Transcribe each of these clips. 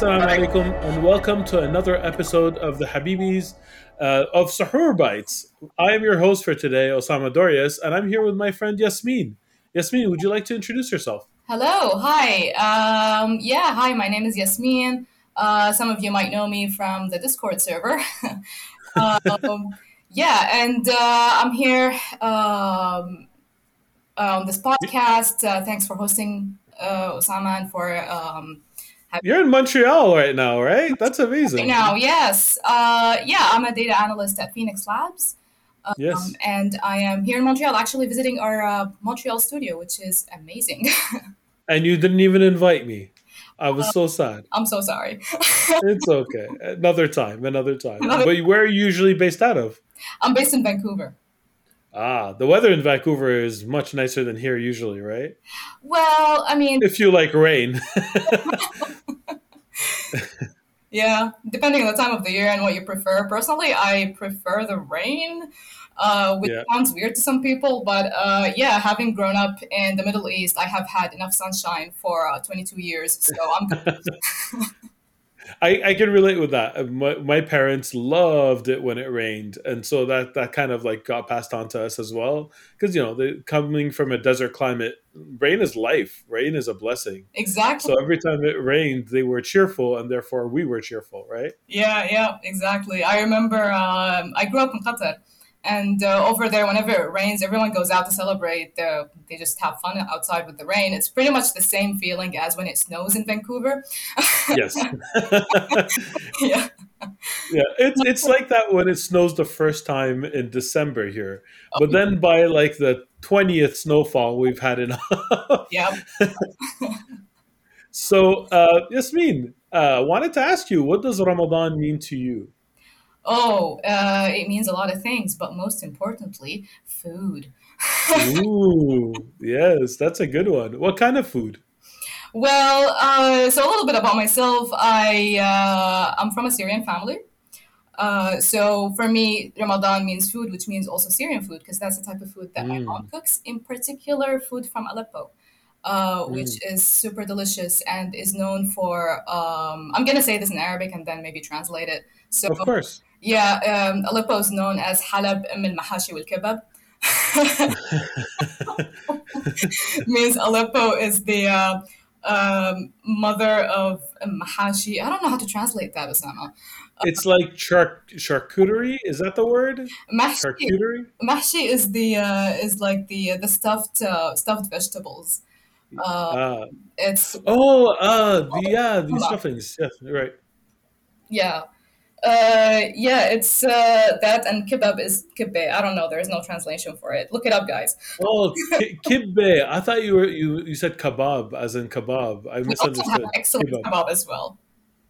assalamu alaikum, and welcome to another episode of the Habibis uh, of Suhoor Bites. I am your host for today, Osama Dorias, and I'm here with my friend Yasmin. Yasmin, would you like to introduce yourself? Hello, hi. Um, yeah, hi, my name is Yasmin. Uh, some of you might know me from the Discord server. um, yeah, and uh, I'm here um, on this podcast. Uh, thanks for hosting uh, Osama and for. You're in Montreal right now, right? That's amazing. Right now, yes. Uh, yeah, I'm a data analyst at Phoenix Labs. Um, yes. And I am here in Montreal, actually visiting our uh, Montreal studio, which is amazing. and you didn't even invite me. I was Uh, so sad. I'm so sorry. It's okay. Another time, another time. But where are you usually based out of? I'm based in Vancouver. Ah, the weather in Vancouver is much nicer than here usually, right? Well, I mean, If you like rain. yeah, depending on the time of the year and what you prefer. Personally, I prefer the rain, uh, which Yeah. sounds weird to some people, but uh, yeah, having grown up in the Middle East, I have had enough sunshine for uh, 22 years, so I'm I, I can relate with that. Uh, My, my parents loved it when it rained, and so that that kind of like got passed on to us as well. Because you know, they, coming from a desert climate, rain is life. Rain is a blessing. exactly. So every time it rained, they were cheerful, and therefore we were cheerful, right? Yeah, yeah, exactly. I remember um, I grew up in Qatar, and uh, over there, whenever it rains, everyone goes out to celebrate. Uh, they just have fun outside with the rain. It's pretty much the same feeling as when it snows in Vancouver. Yes. yeah, yeah, it's it's like that when it snows the first time in December here, but then by like the twentieth snowfall, we've had enough. yeah. So, uh, Yasmin, uh, wanted to ask you, what does Ramadan mean to you? Oh, uh, it means a lot of things, but most importantly, food. Ooh, yes, that's a good one. What kind of food? Well, uh, so a little bit about myself. I uh, I'm from a Syrian family. Uh, so for me, Ramadan means food, which means also Syrian food, because that's the type of food that my Mm. mom cooks. In particular, food from Aleppo, uh, which is super delicious and is known for. Um, I'm gonna say this in Arabic and then maybe translate it. So Of course yeah, um, Aleppo is known as Halab umm Im al Mahashi wal Kebab. means Aleppo is the uh, um, mother of mahashi. I don't know how to translate that, Osama. Uh, it's like char- charcuterie. Is that the word? Mahshi, charcuterie. Mahshi is the uh, is like the uh, the stuffed uh, stuffed vegetables. Uh, ah. it's oh ah, the, yeah the stuffings yes, right yeah uh, yeah, it's uh, that and kebab is kibbe. I don't know. There is no translation for it. Look it up, guys. Oh, ki- kibbe. I thought you were you, you said kebab as in kebab. I We also have misunderstood. excellent Kebab. kebab as well.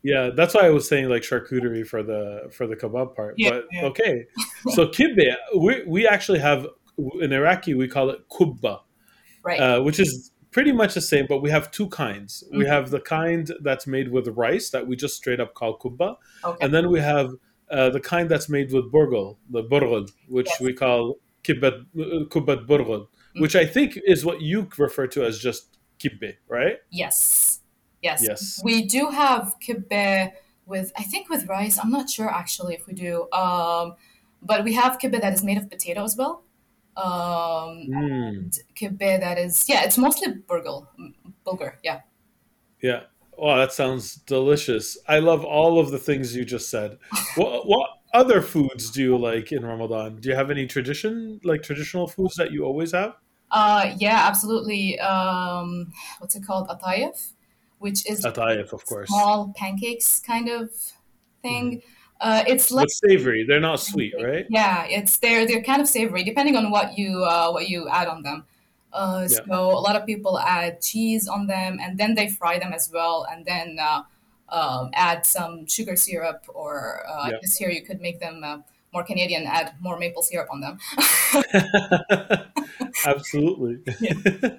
Yeah, that's why I was saying like charcuterie for the for the kebab part. Yeah, but yeah. okay, so kibbe, we we actually have in Iraqi we call it kubba, Right. uh, which is pretty much the same, but we have two kinds. We Mhm. have the kind that's made with rice that we just straight up call kubba, okay. and then we have uh, the kind that's made with burgul, the burgul, which Yes. we call kibbat uh, kubbat burgul, Mm. which I think is what you refer to as just kibbe, right? Yes. Yes. Yes. We do have kibbeh with, I think with rice. I'm not sure actually if we do. Um, but we have kibbeh that is made of potato as well. Um, Mm, and kibbeh that is, yeah, it's mostly burgle. Bulgur, yeah. yeah. Oh, that sounds delicious. I love all of the things you just said. what, what other foods do you like in Ramadan? Do you have any tradition, like traditional foods that you always have? Uh, yeah, absolutely. Um, what's it called? Atayef, which is Atayef, of course. small pancakes kind of thing. Uh, it's like savory. They're not sweet, right? Yeah, it's they're they're kind of savory depending on what you uh, what you add on them. Uh, Yeah. So a lot of people add cheese on them, and then they fry them as well, and then uh, um, add some sugar syrup, or uh, I Yeah. guess here you could make them uh, more Canadian, add more maple syrup on them. Absolutely. Yeah.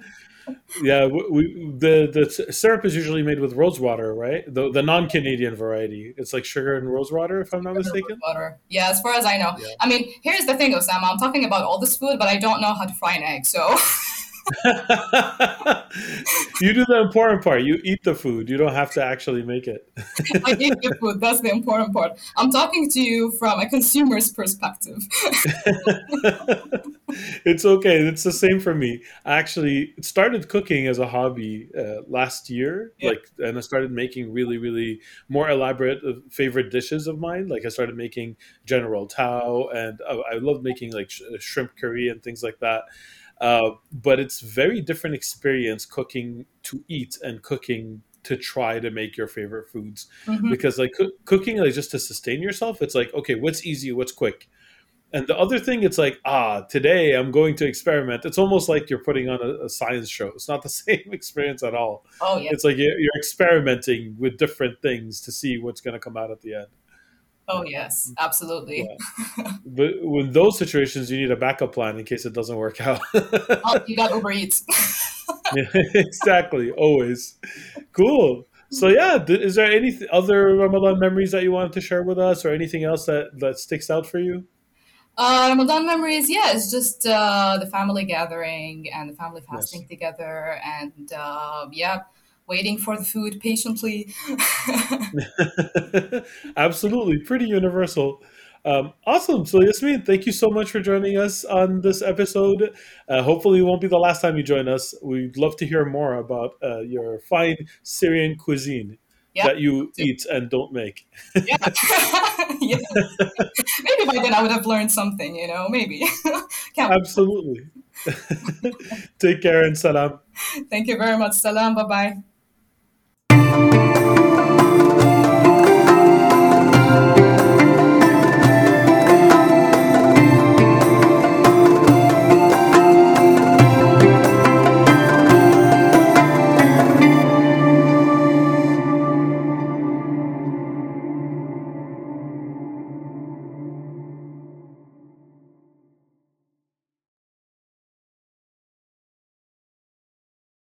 Yeah, we, we, the the syrup is usually made with rose water, right? The the non Canadian variety. It's like sugar and rose water, if I'm not mistaken. Butter. Yeah, as far as I know. Yeah. I mean, here's the thing, Osama. I'm talking about all this food, but I don't know how to fry an egg. So you do the important part. You eat the food. You don't have to actually make it. I eat the food. That's the important part. I'm talking to you from a consumer's perspective. it's okay. It's the same for me. I actually started cooking as a hobby uh, last year, yeah. like, and I started making really, really more elaborate uh, favorite dishes of mine. Like, I started making General Tao, and uh, I love making like sh- shrimp curry and things like that. Uh, but it's very different experience cooking to eat and cooking to try to make your favorite foods mm-hmm. because like co- cooking like just to sustain yourself it's like okay what's easy what's quick and the other thing it's like ah today i'm going to experiment it's almost like you're putting on a, a science show it's not the same experience at all oh yeah it's like you're, you're experimenting with different things to see what's going to come out at the end Oh yes, absolutely. Yeah. but with those situations, you need a backup plan in case it doesn't work out. oh, you got Uber Eats. yeah, exactly, always. Cool. So yeah, is there any other Ramadan memories that you wanted to share with us, or anything else that that sticks out for you? Uh, Ramadan memories, yeah, it's just uh, the family gathering and the family fasting yes. together, and uh, yeah waiting for the food patiently. Absolutely, pretty universal. Um, awesome. So, Yasmin, thank you so much for joining us on this episode. Uh, hopefully, it won't be the last time you join us. We'd love to hear more about uh, your fine Syrian cuisine yep. that you eat and don't make. yeah. yeah. Maybe by then I would have learned something, you know, maybe. Absolutely. Take care and salam. Thank you very much. Salam. Bye bye.